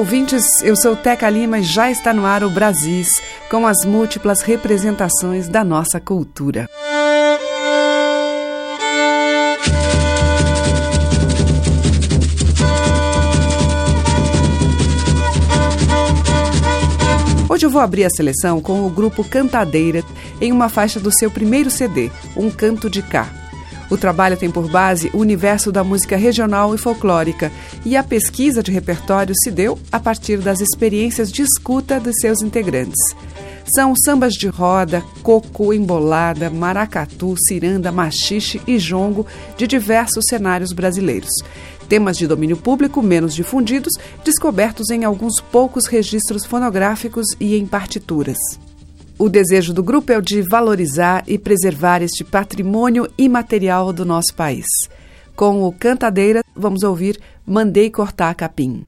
Ouvintes. Eu sou Teca Lima e já está no ar o Brasis, com as múltiplas representações da nossa cultura. Hoje eu vou abrir a seleção com o grupo Cantadeira em uma faixa do seu primeiro CD, Um Canto de Cá. O trabalho tem por base o universo da música regional e folclórica, e a pesquisa de repertório se deu a partir das experiências de escuta dos seus integrantes. São sambas de roda, coco, embolada, maracatu, ciranda, machixe e jongo de diversos cenários brasileiros. Temas de domínio público menos difundidos, descobertos em alguns poucos registros fonográficos e em partituras. O desejo do grupo é o de valorizar e preservar este patrimônio imaterial do nosso país. Com o Cantadeira, vamos ouvir Mandei Cortar Capim.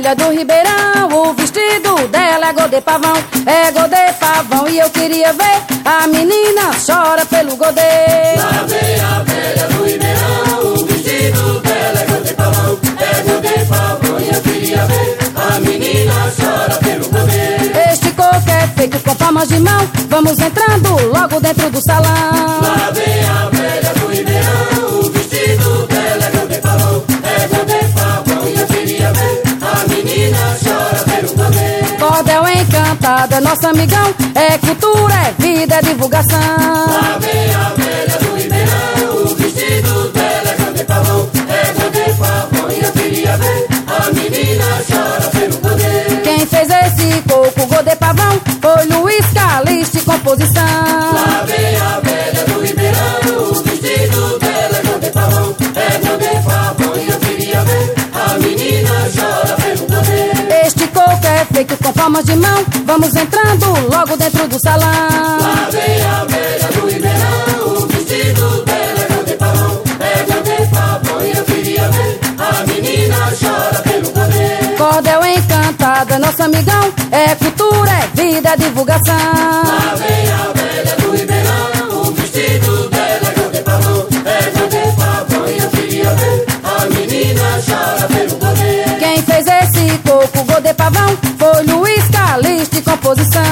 Velha do Ribeirão, o vestido dela é godê pavão, é godê pavão e eu queria ver a menina chora pelo godê. Lá vem a velha do Ribeirão, o vestido dela é godê pavão, é godê pavão e eu queria ver a menina chora pelo godê. Este coco é feito com palmas de mão, vamos entrando logo dentro do salão. Lá vem a velha É nosso amigão, é cultura, é vida, é divulgação. A meia abelha do Ribeirão, o vestido dela é grande pavão, é grande pavão e eu queria ver a menina chora pelo poder. Quem fez esse coco, godê pavão, foi Luiz Caliste, composição. com palmas de mão, vamos entrando logo dentro do salão. Lá vem a abelha do Ribeirão, o vestido de é grande palão. É de pavão e eu queria ver, a menina chora pelo poder. Cordel encantada, nosso amigão, é cultura, é vida, é divulgação. disposição.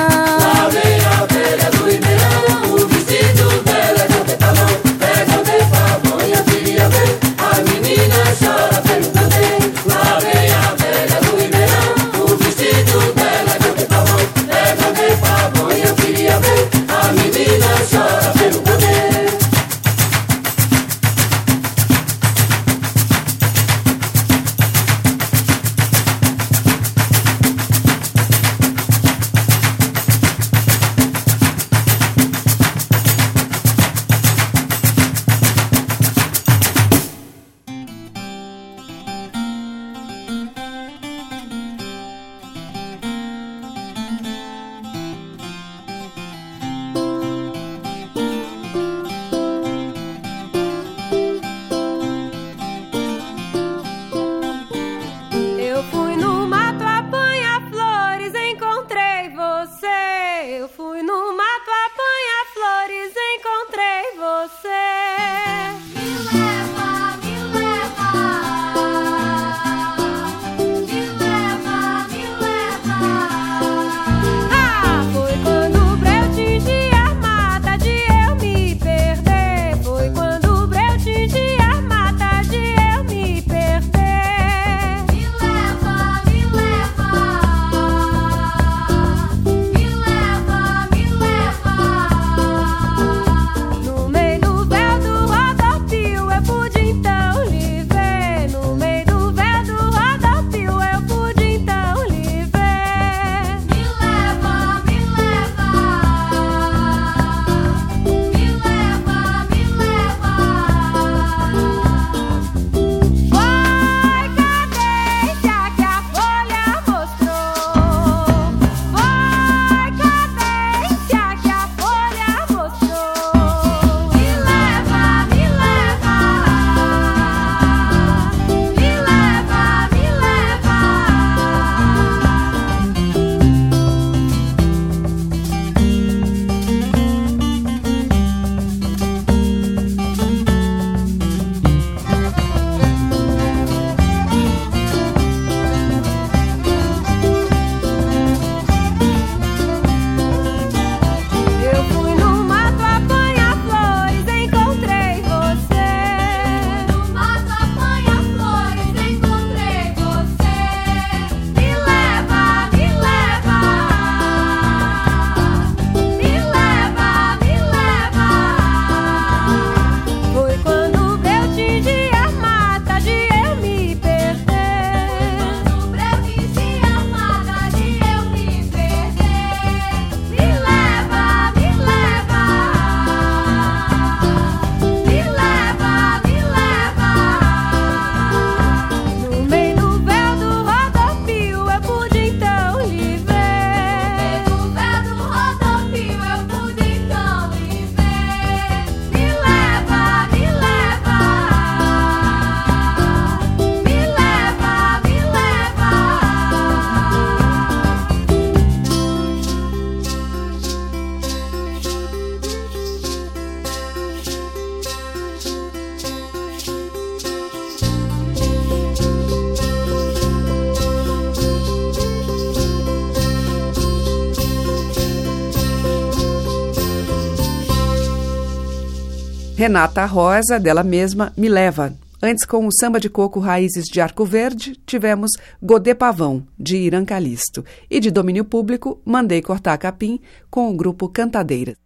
Renata Rosa, dela mesma, me leva. Antes, com o Samba de Coco Raízes de Arco Verde, tivemos Godê Pavão, de Irã Calixto. E de domínio público, Mandei Cortar Capim, com o grupo Cantadeira.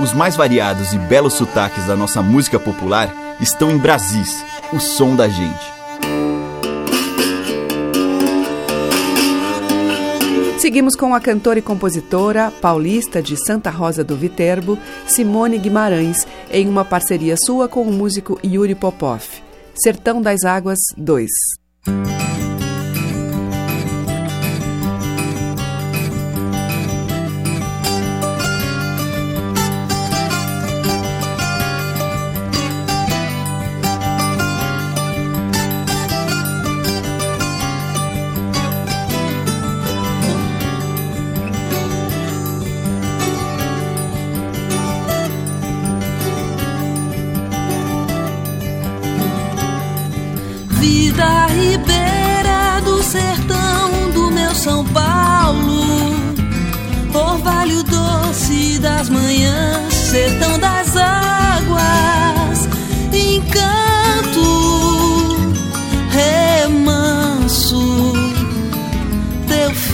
Os mais variados e belos sotaques da nossa música popular estão em Brasis, o som da gente. Seguimos com a cantora e compositora paulista de Santa Rosa do Viterbo, Simone Guimarães, em uma parceria sua com o músico Yuri Popov. Sertão das Águas 2.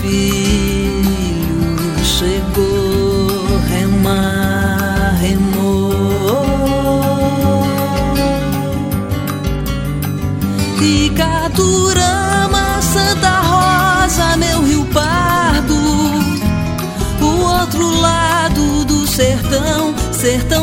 Filho chegou, remar, remou. Icaturama, Santa Rosa, meu Rio Pardo, o outro lado do sertão, sertão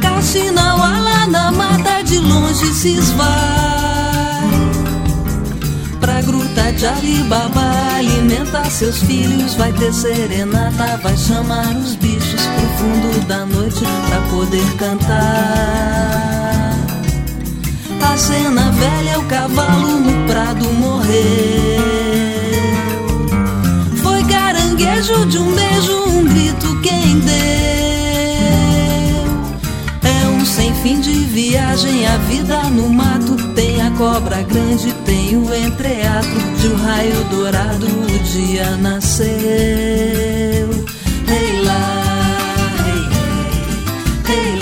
Caxinauá lá na mata de longe se esvai. Pra gruta de Alibaba alimentar seus filhos. Vai ter serenata, vai chamar os bichos pro fundo da noite pra poder cantar. A cena velha, o cavalo no prado morreu. Foi caranguejo de um beijo, um grito deu. É um sem fim de viagem, a vida no mato. Tem a cobra grande, tem o entreato. De um raio dourado o dia nasceu. Ei lá, ei, ei, ei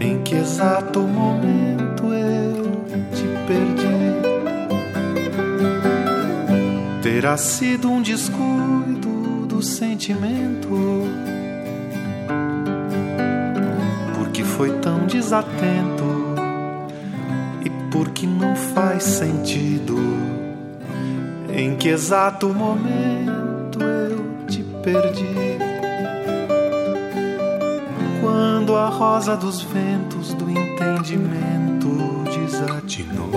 Em que exato momento eu te perdi? Terá sido um descuido do sentimento porque foi tão desatento e porque não faz sentido. Em que exato momento eu te perdi? A rosa dos ventos do entendimento desatinou,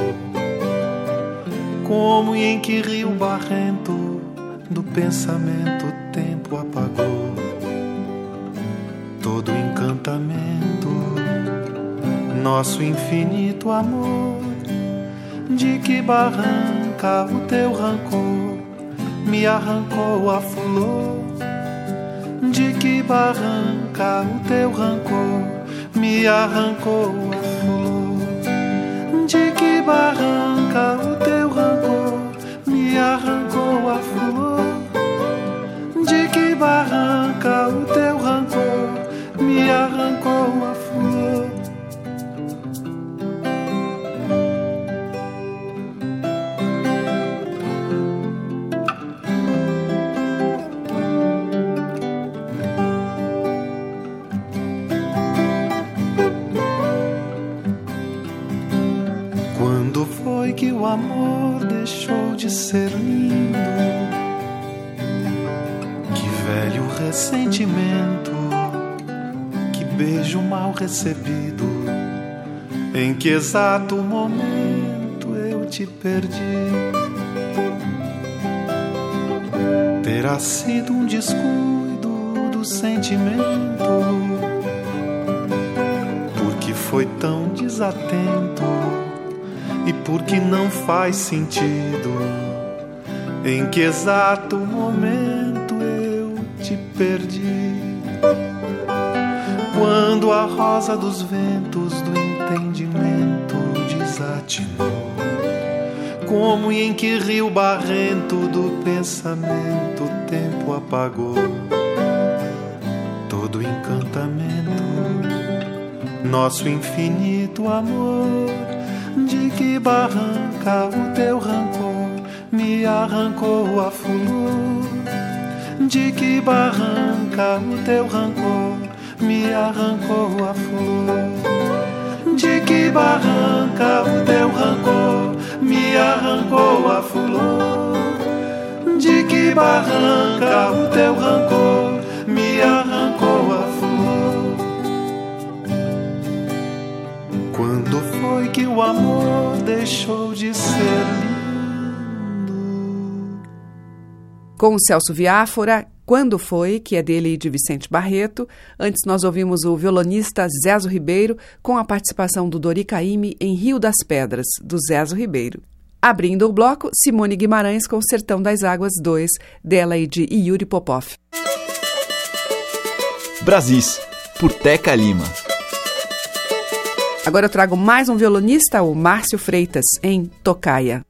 como e em que rio barrento do pensamento o tempo apagou todo encantamento, nosso infinito amor. De que barranca o teu rancor me arrancou a flor? Barranca o teu rancor me arrancou a flor? De que barranca o teu rancor me arrancou a flor? De que barranca amor deixou de ser lindo? Que velho ressentimento, que beijo mal recebido. Em que exato momento eu te perdi? Terá sido um descuido do sentimento, porque foi tão desatento e porque não faz sentido. Em que exato momento eu te perdi? Quando a rosa dos ventos do entendimento desatinou, como e em que rio barrento do pensamento o tempo apagou todo o encantamento, nosso infinito amor. De que barranca o teu rancor me arrancou a flor? De que barranca o teu rancor me arrancou a flor? De que barranca o teu rancor me arrancou a flor? De que barranca, o teu rancor Quando foi que o amor deixou de ser lindo? Com o Celso Viáfora, Quando Foi, que é dele e de Vicente Barreto. Antes nós ouvimos o violonista Zezo Ribeiro com a participação do Dori Caymmi em Rio das Pedras, do Zezo Ribeiro. Abrindo o bloco, Simone Guimarães com Sertão das Águas 2, dela e de Yuri Popov. Brasis, por Teca Lima. Agora eu trago mais um violonista, o Márcio Freitas, em Tocaia.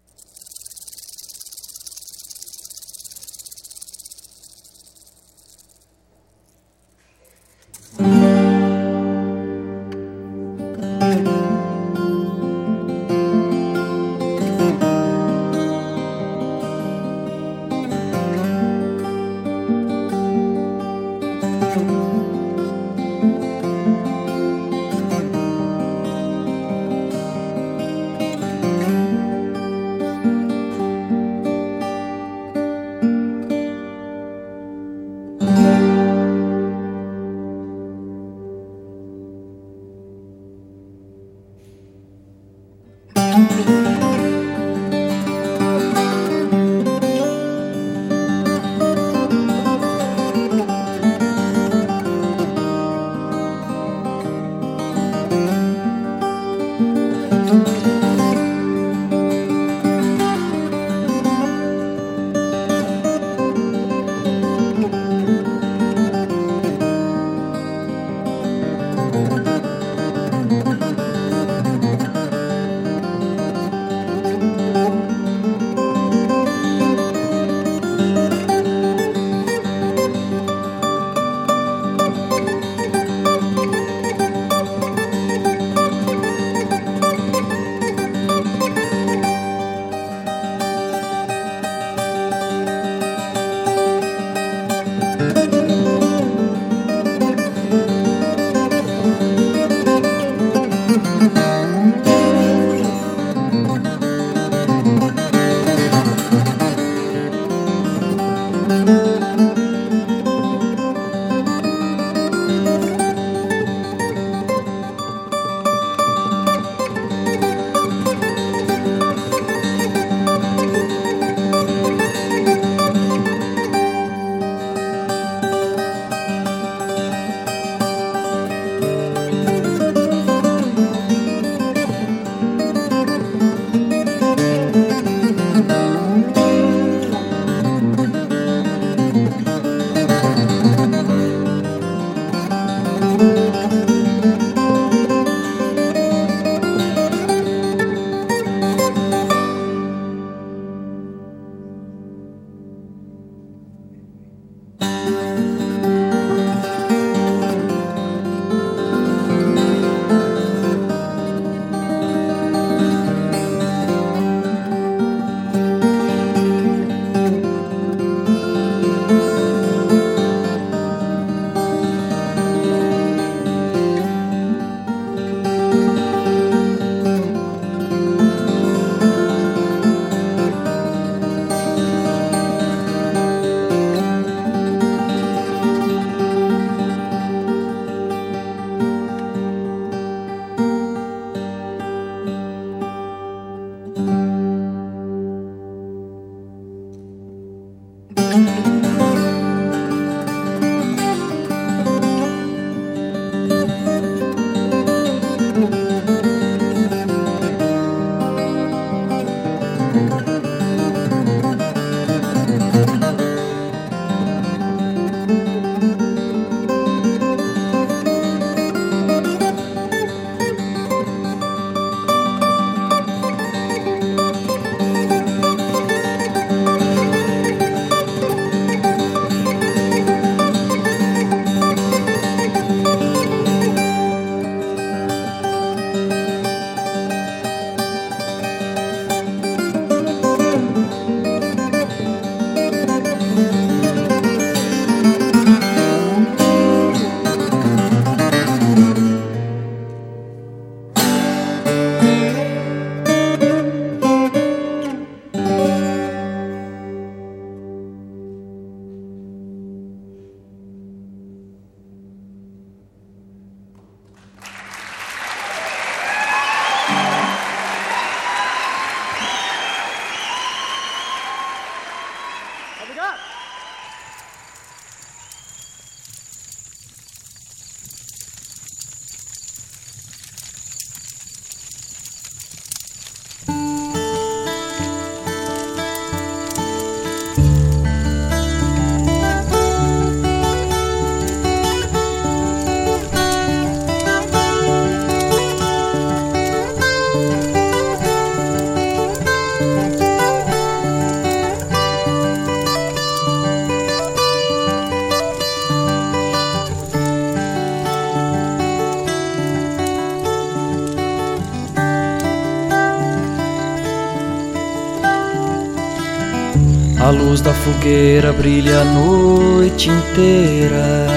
Da fogueira brilha a noite inteira.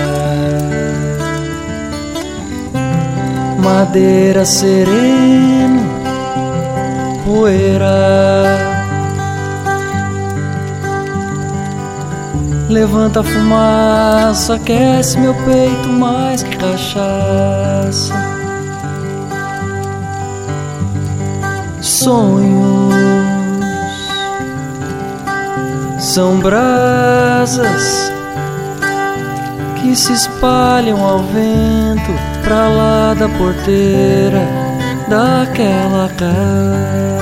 Madeira sereno, poeira. Levanta a fumaça, aquece meu peito mais que cachaça. Sonhos são brasas que se espalham ao vento pra lá da porteira daquela casa.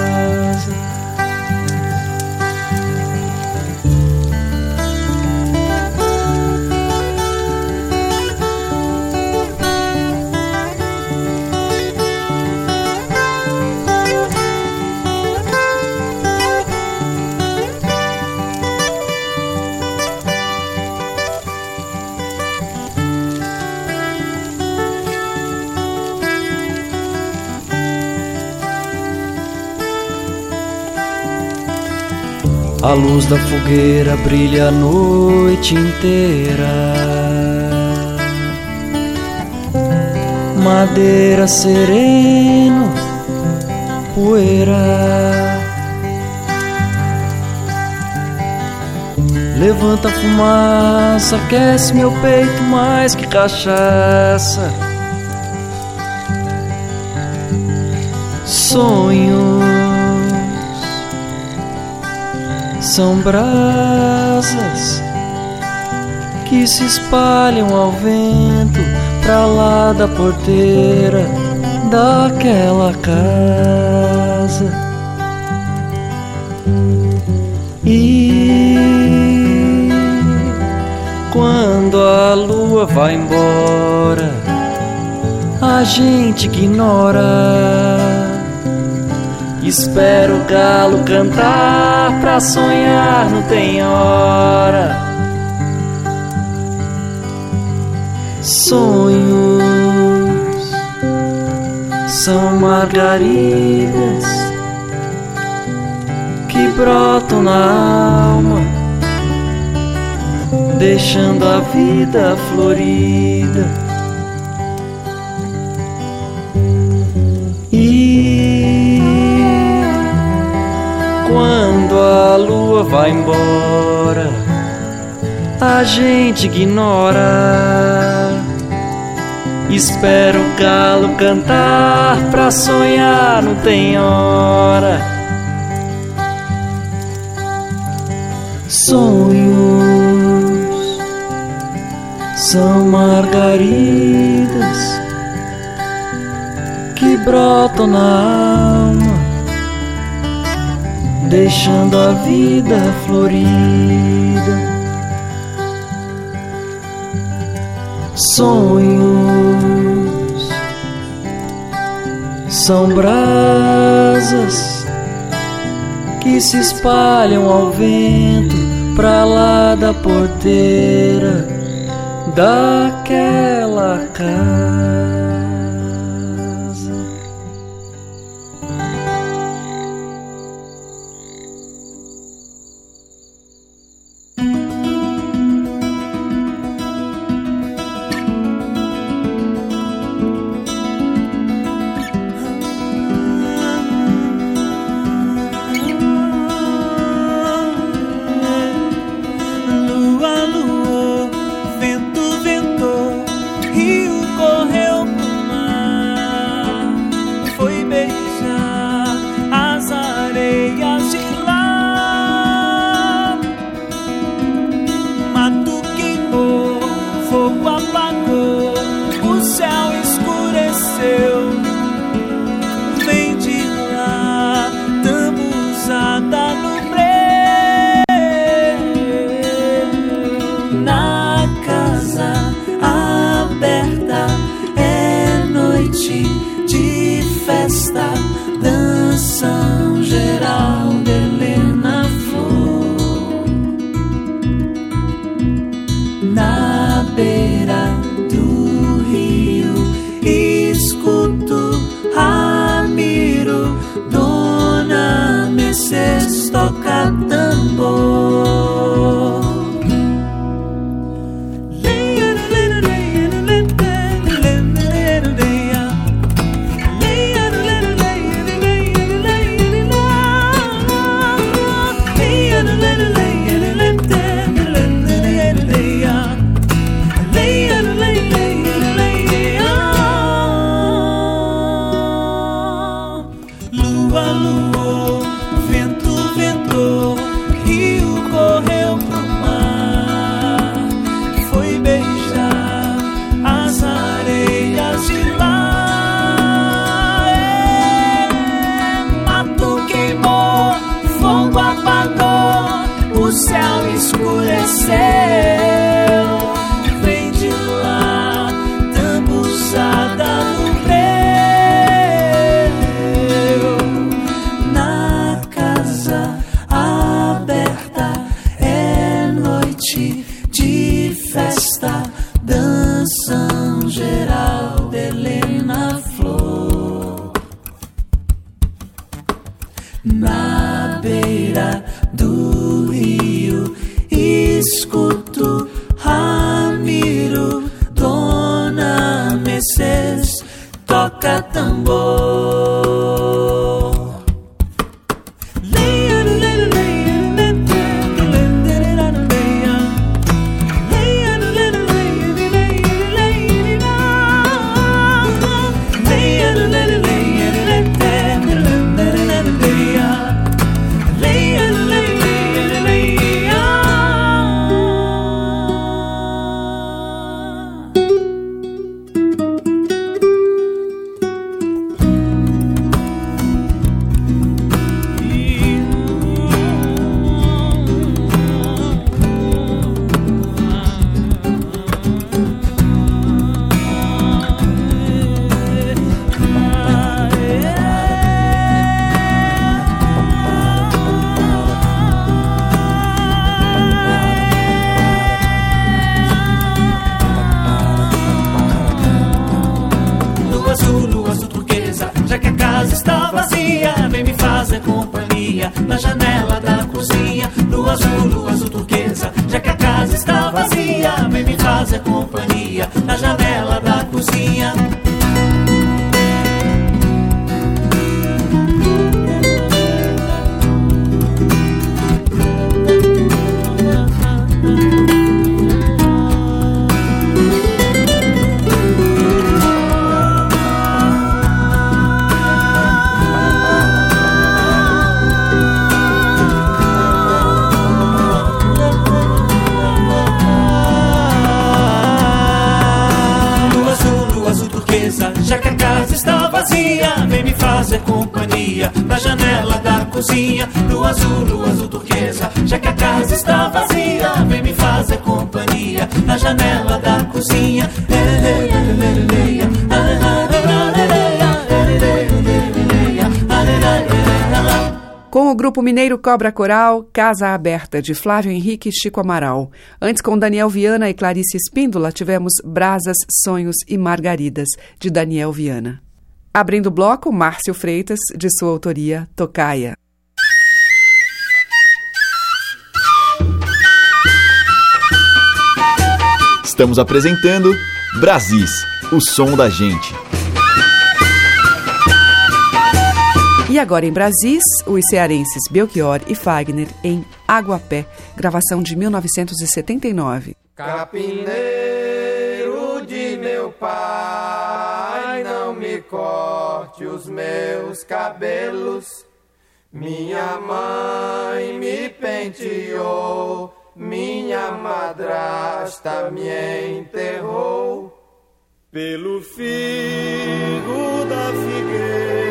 A luz da fogueira brilha a noite inteira. Madeira sereno, poeira. Levanta a fumaça, aquece meu peito mais que cachaça. Sonhos são brasas que se espalham ao vento pra lá da porteira daquela casa. E quando a lua vai embora, a gente ignora. Espero o galo cantar pra sonhar, não tem hora. Sonhos são margaridas que brotam na alma, deixando a vida florida. A lua vai embora, a gente ignora. Espera o galo cantar pra sonhar, não tem hora. Sonhos são margaridas que brotam na alma, deixando a vida florida. Sonhos são brasas que se espalham ao vento pra lá da porteira daquela casa. escuto, admiro, dóname sexto. Mineiro Cobra Coral, Casa Aberta, de Flávio Henrique e Chico Amaral. Antes, com Daniel Viana e Clarice Espíndola, tivemos Brasas, Sonhos e Margaridas, de Daniel Viana. Abrindo o bloco, Márcio Freitas, de sua autoria, Tocaia. Estamos apresentando Brasis, o som da gente. E agora em Brasis, os cearenses Belchior e Fagner em Aguapé, gravação de 1979. Capineiro de meu pai, não me corte os meus cabelos. Minha mãe me penteou, minha madrasta me enterrou. Pelo figo da figueira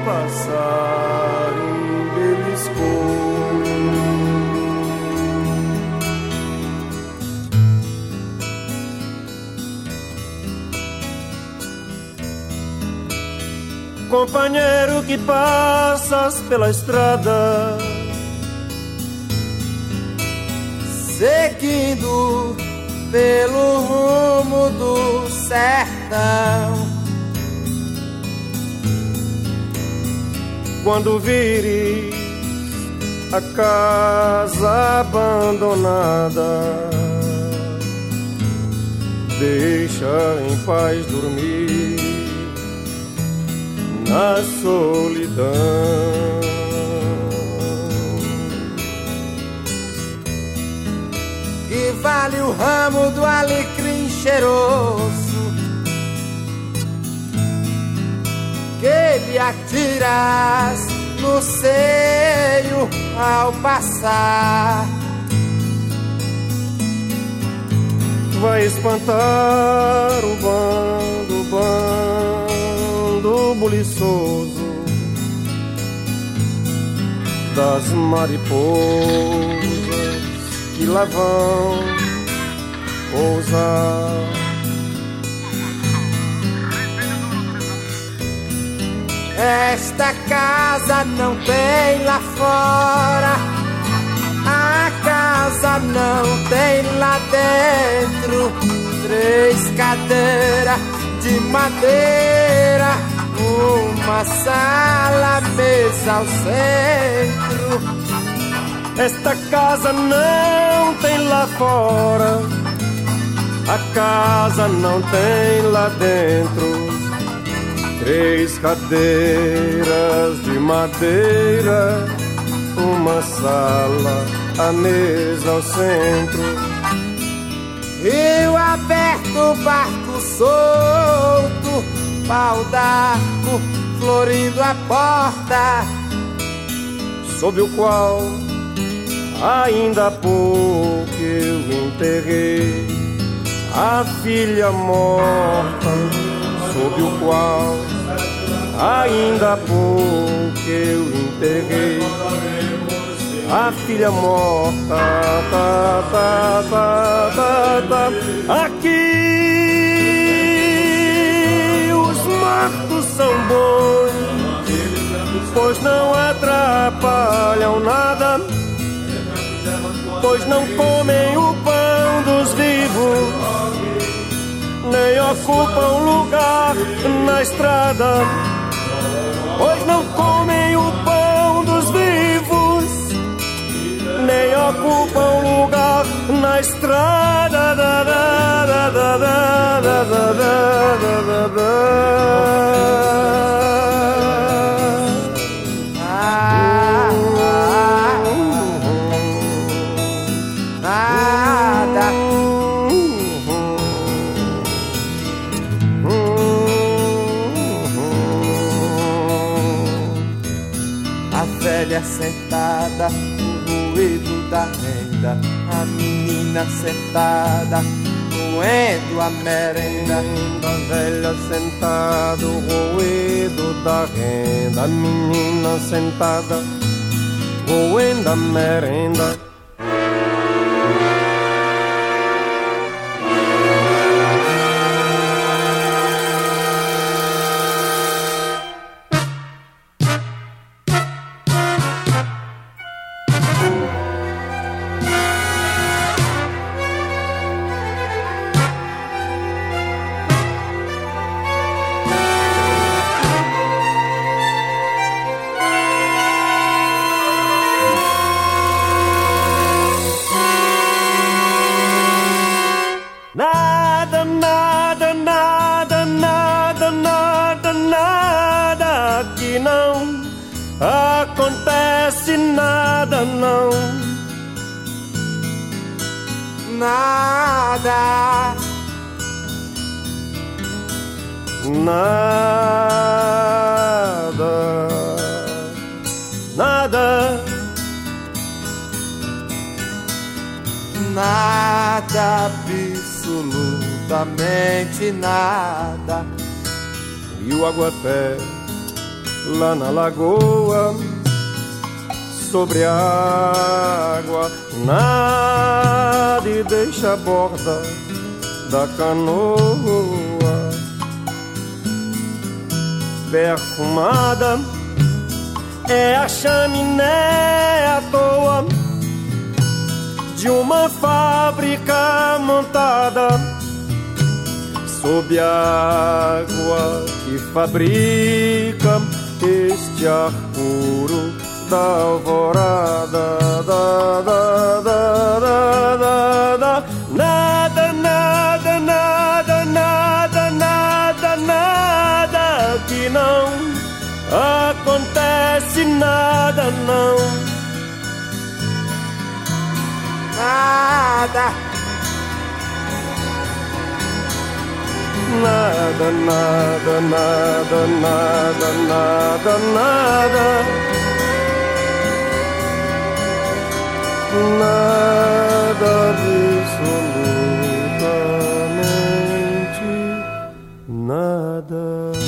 que o passarinho beliscou. Companheiro que passas pela estrada, Seguindo pelo rumo do sertão. Quando vires a casa abandonada, deixa em paz dormir na solidão. Que vale o ramo do alecrim cheiroso Que lhe atiras no seio ao passar vai espantar o bando, bando buliçoso das mariposas que lá vão pousar. Esta casa não tem lá fora, a casa não tem lá dentro. Três cadeiras de madeira, uma sala, mesa ao centro. Esta casa não tem lá fora, a casa não tem lá dentro. Três cadeiras de madeira, uma sala, a mesa ao centro. Rio aberto, barco solto, pau d'arco, florindo a porta, sob o qual ainda há pouco eu enterrei a filha morta, sob o qual ainda pouco eu enterrei a filha morta. Tá, tá, tá, tá, tá. Aqui os mortos são bons, pois não atrapalham nada, pois não comem o pão dos vivos, nem ocupam lugar na estrada, pois não comem o pão dos vivos, nem ocupam lugar na estrada. Da, da, da, menina sentada, moendo a merenda. A velha sentada, o ruído da renda. Menina sentada, roendo a merenda. Nada. Nada, nada, Nada, absolutamente nada. e o aguapé lá na lagoa sobre a água nada deixa a borda da canoa. Perfumada é a chaminé à toa de uma fábrica montada sob a água que fabrica este ar puro da alvorada. Da, da, da, da, da, da. Nada, nada, nada, nada, nada, nada que não acontece nada não. Nada. Nada, nada, nada, nada, nada, nada. Nada absolutamente nada.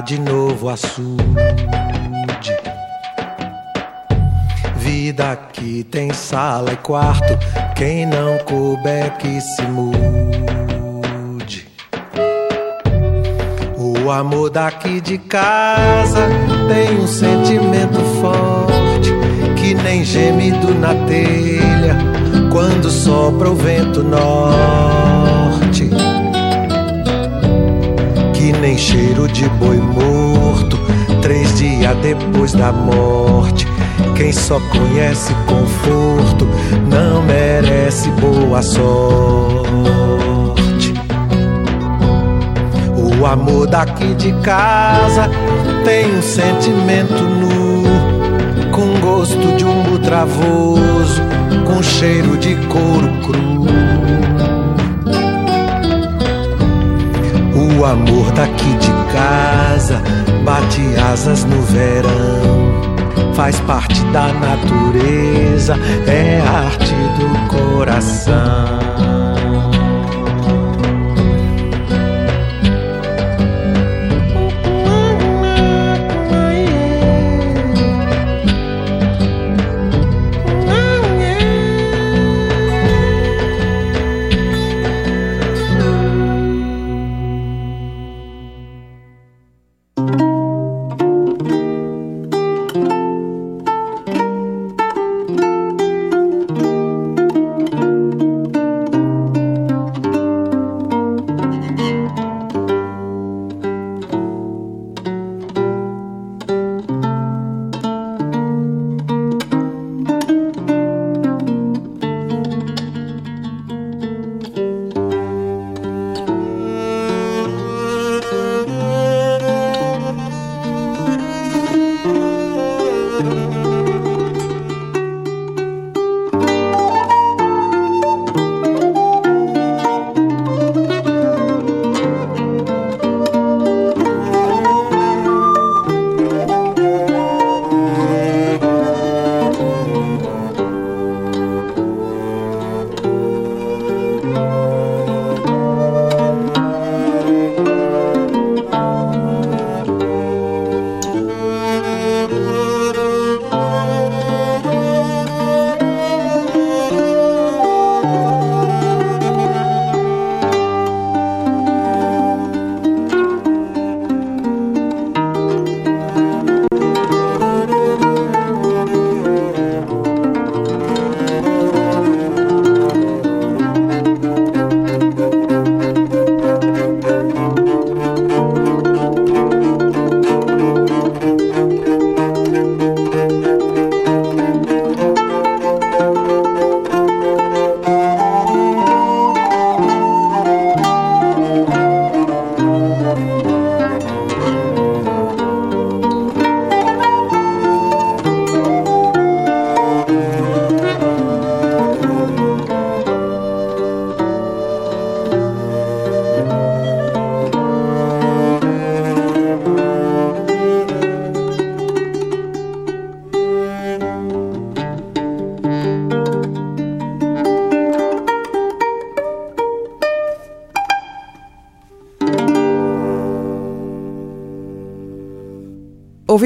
De novo açude. Vida que tem sala e quarto, quem não couber que se mude. O amor daqui de casa tem um sentimento forte que nem gemido na telha quando sopra o vento norte. Nem cheiro de boi morto três dias depois da morte. Quem só conhece conforto não merece boa sorte. O amor daqui de casa tem um sentimento nu, com gosto de um travoso, com cheiro de couro cru. O amor daqui de casa bate asas no verão, faz parte da natureza, é arte do coração.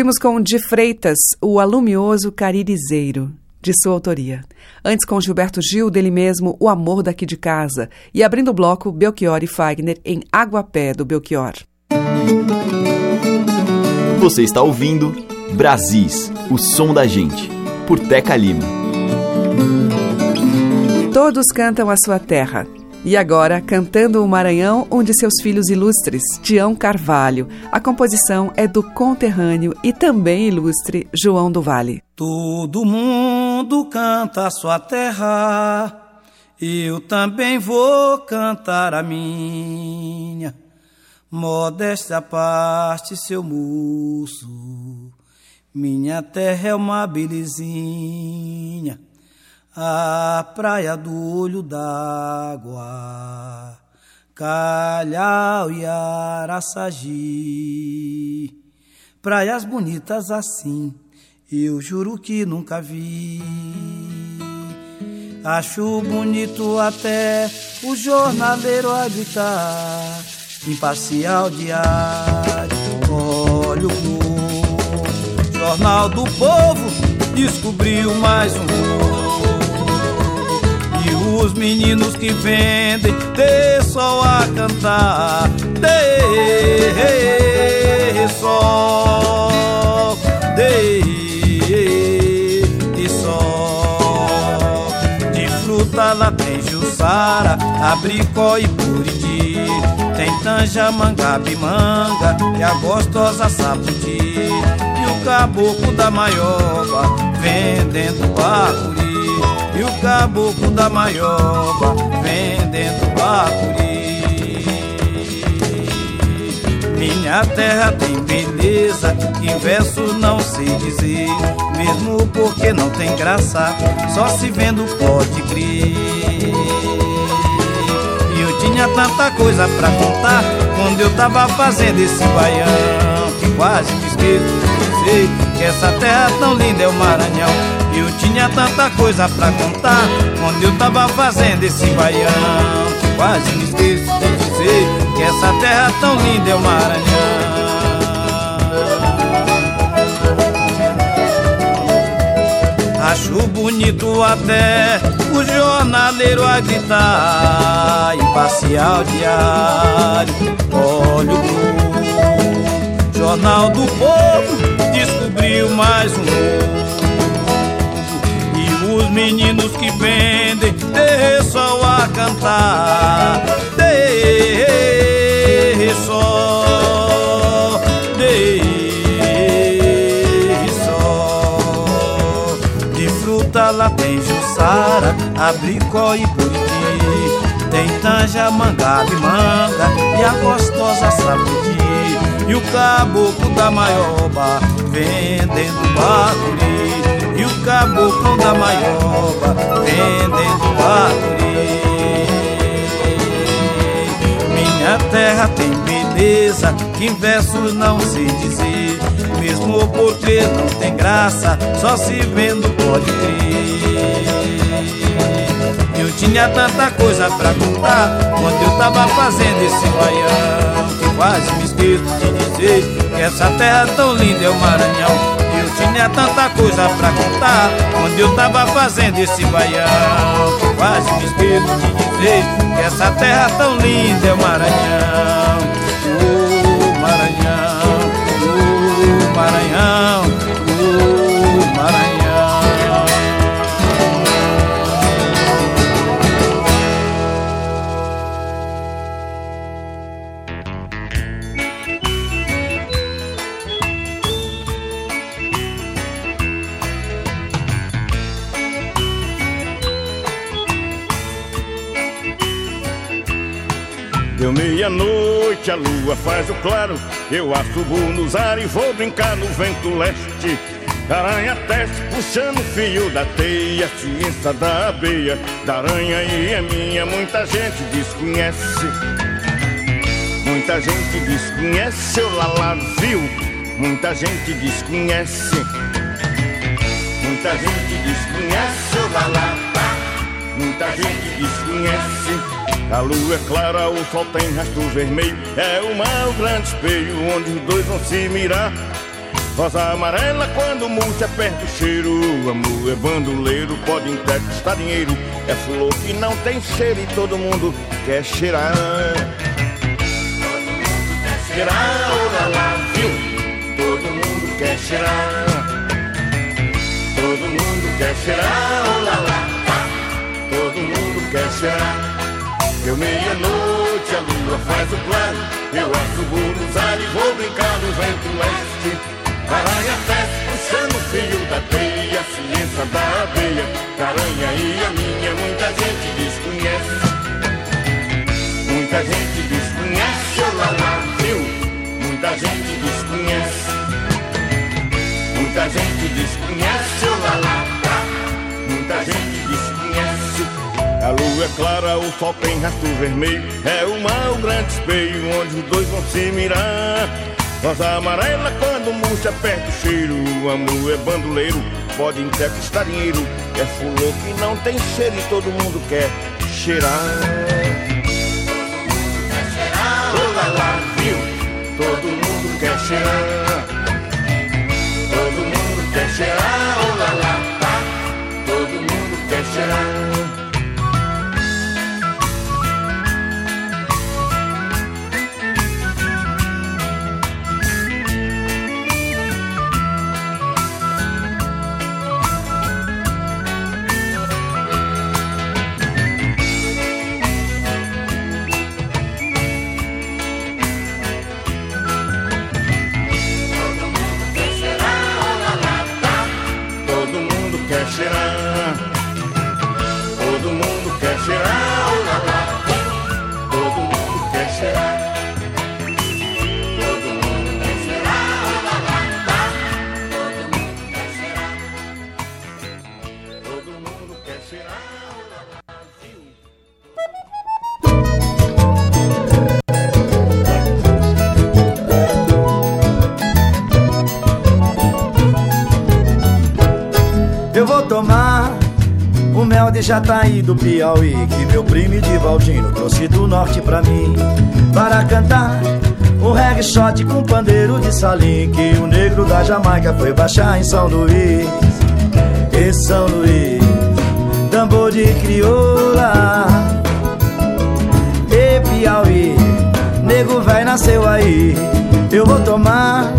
Ouvimos com de Freitas o alumioso Caririzeiro, de sua autoria. Antes com Gilberto Gil, dele mesmo, O Amor Daqui de Casa. E abrindo o bloco, Belchior e Fagner em Água-Pé, do Belchior. Você está ouvindo Brasis, o som da gente, por Teca Lima. Todos cantam a sua terra. E agora, cantando o Maranhão, um de seus filhos ilustres, Tião Carvalho. A composição é do conterrâneo e também ilustre João do Vale. Todo mundo canta a sua terra, eu também vou cantar a minha. Modéstia à parte, seu moço, minha terra é uma belezinha a praia do olho d'água, Calhau e Araçagi. Praias bonitas assim, eu juro que nunca vi. Acho bonito até o jornaleiro habitar, imparcial diário. Olho no Jornal do Povo, descobriu mais um os meninos que vendem de sol a cantar, de sol, de, sol. De fruta lá tem jussara, abricó e buriti. Tem tanja, manga, manga e a gostosa sapoti. E o caboclo da maioba vendendo bacuri e o caboclo da maioba vendendo bacuri. Minha terra tem beleza que em não sei dizer, mesmo porque não tem graça, só se vendo pode crer. Eu tinha tanta coisa pra contar quando eu tava fazendo esse baião que quase me esqueço de dizer que essa terra tão linda é o Maranhão. Eu tinha tanta coisa pra contar quando eu tava fazendo esse baião quase me esqueço de dizer que essa terra tão linda é o Maranhão. Acho bonito até o jornaleiro a gritar Imparcial diário, olha o Jornal do povo descobriu mais um E os meninos que vendem. De a cantar. De sol, de De fruta lá tem jussara, abricó e buriti. Tem tanja, mangaba e manga E a gostosa saputi E o caboclo da maioba vendendo baguri E o caboclo da maioba vendendo baguri minha terra tem beleza que em versos não sei dizer, mesmo porque não tem graça, só se vendo pode crer. Eu tinha tanta coisa pra contar quando eu tava fazendo esse baião, que quase me esqueço de dizer que essa terra tão linda é o Maranhão. Tinha tanta coisa pra contar quando eu tava fazendo esse baião, quase me esqueço de dizer que essa terra tão linda é o Maranhão. O Maranhão, o Maranhão, Deu meia-noite, a lua faz o claro. Eu assubo nos ar e vou brincar no vento leste. Aranha teste puxando o fio da teia, ciência da abeia, da aranha e é minha. Muita gente desconhece, muita gente desconhece. O Lala viu, muita gente desconhece, muita gente desconhece. O Lala, muita gente desconhece. A lua é clara, o sol tem rastro vermelho. É o mar, o grande espelho, onde os dois vão se mirar. Rosa amarela quando murcha perto o cheiro. Amor é bandoleiro, pode conquistar dinheiro. É flor que não tem cheiro e todo mundo quer cheirar. Todo mundo quer cheirar, olha lá, viu? Todo mundo quer cheirar. Todo mundo quer cheirar, olha lá, tá? Todo mundo quer cheirar. Deu meia-noite, a lua faz o claro Eu assubo nos ar e vou brincar no vento leste Aranha festa, puxando o fio da teia Ciência da abeia, caranha e a minha Muita gente desconhece. Muita gente desconhece, olá lá, viu? Muita gente desconhece. Muita gente desconhece, olá lá, é clara, o sol tem rastro vermelho. É o mar, o grande espelho, onde os dois vão se mirar. Rosa amarela quando murcha perto o cheiro. O amor é bandoleiro, pode até custar dinheiro. É fulô que não tem cheiro e todo mundo quer cheirar. Olá lá, viu? Todo mundo quer cheirar. Todo mundo quer cheirar. Olá lá, tá? Todo mundo quer cheirar. Jataí do Piauí, que meu primo Divaldino trouxe do norte pra mim. Para cantar um reggae shot com pandeiro de salim, que o negro da Jamaica foi baixar em São Luís. E São Luís, tambor de crioula. E Piauí, nego vai nasceu aí. Eu vou tomar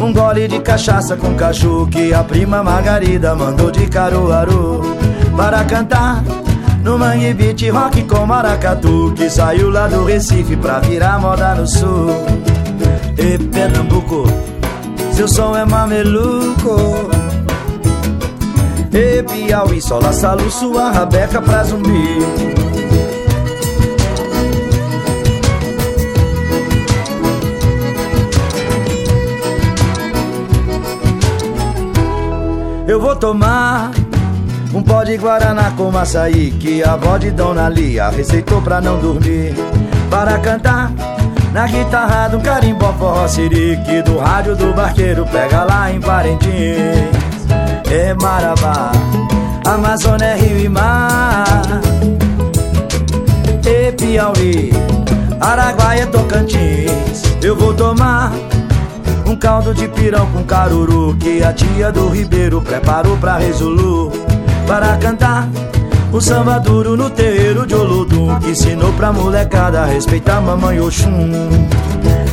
um gole de cachaça com cachorro que a prima Margarida mandou de Caruaru para cantar no Mangue Beat Rock com maracatu que saiu lá do Recife pra virar moda no sul. E Pernambuco, seu som é mameluco. E Piauí, sola salu sua rabeca pra zumbi. Eu vou tomar um pó de guaraná com açaí Que a avó de Dona Lia receitou pra não dormir. Para cantar na guitarra do carimbó forró sirique Do rádio do barqueiro pega lá em Parintins. É Marabá, Amazônia é rio e mar. E Piauí, Araguaia, Tocantins. Eu vou tomar um caldo de pirão com caruru Que a tia do Ribeiro preparou pra Resolu Para cantar o samba duro no terreiro de Olodum Que ensinou pra molecada a respeitar mamãe Oxum.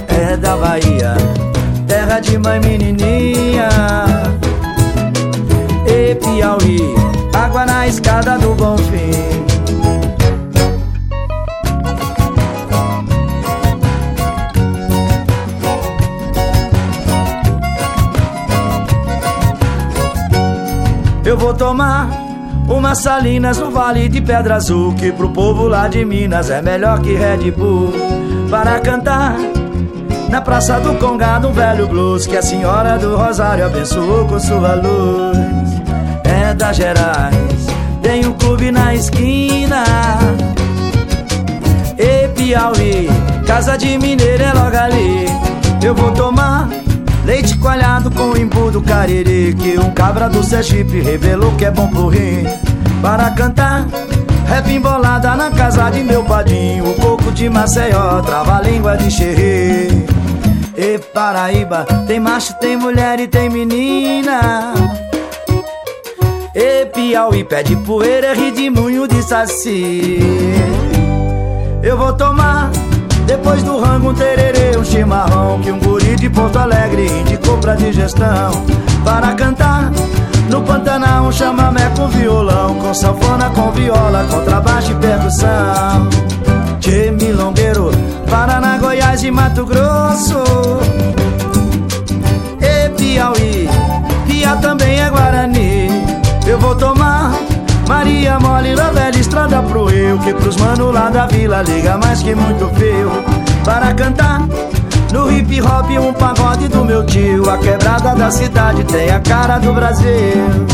É da Bahia, terra de mãe menininha. E Piauí, água na escada do Bonfim. Eu vou tomar uma Salinas no Vale de Pedra Azul Que pro povo lá de Minas é melhor que Red Bull. Para cantar na Praça do Congado um velho blues Que a Senhora do Rosário abençoou com sua luz. É da Gerais, tem um clube na esquina. E Piauí, casa de mineiro é logo ali. Eu vou tomar Leite coalhado com imbu do cariri Que um cabra do Sergipe revelou que é bom pro rim Para cantar Rap embolada na casa de meu padrinho O coco de Maceió trava a língua de xerri E Paraíba tem macho, tem mulher e tem menina. E Piauí pede poeira, ri de munho de saci. Eu vou tomar depois do rango um tererê, um chimarrão Que um guri de Porto Alegre indicou pra digestão. Para cantar no Pantanal um chamamé com violão Com sanfona, com viola, contrabaixo e percussão. Tchê, milongueiro, Paraná, Goiás e Mato Grosso. E Piauí, Pia também é Guarani. Eu vou tomar Maria mole velha estrada pro rio Que pros mano lá da vila liga mais que muito fio. Para cantar no hip hop um pagode do meu tio. A quebrada da cidade tem a cara do Brasil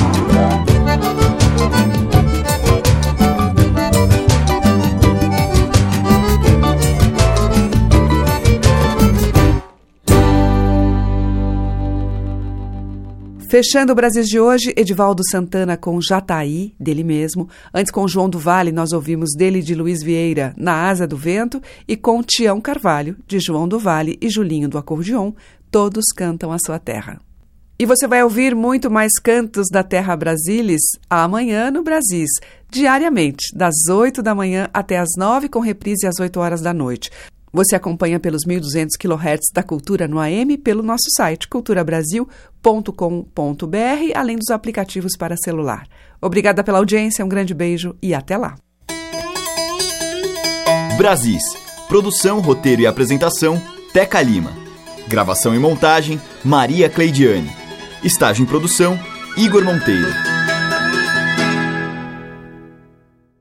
Fechando o Brasil de hoje, Edivaldo Santana com Jataí, dele mesmo. Antes, com João do Vale, nós ouvimos dele de Luiz Vieira, Na Asa do Vento, e com Tião Carvalho, de João do Vale e Julinho do Acordeon, todos cantam a sua terra. E você vai ouvir muito mais cantos da Terra Brasilis amanhã no Brasis, diariamente, das 8 da manhã até as 9, com reprise às 8 horas da noite. Você acompanha pelos 1.200 kHz da Cultura no AM pelo nosso site culturabrasil.com.br, além dos aplicativos para celular. Obrigada pela audiência, um grande beijo e até lá. Brasis. Produção, roteiro e apresentação, Teca Lima. Gravação e montagem, Maria Cleidiane. Estágio em produção, Igor Monteiro.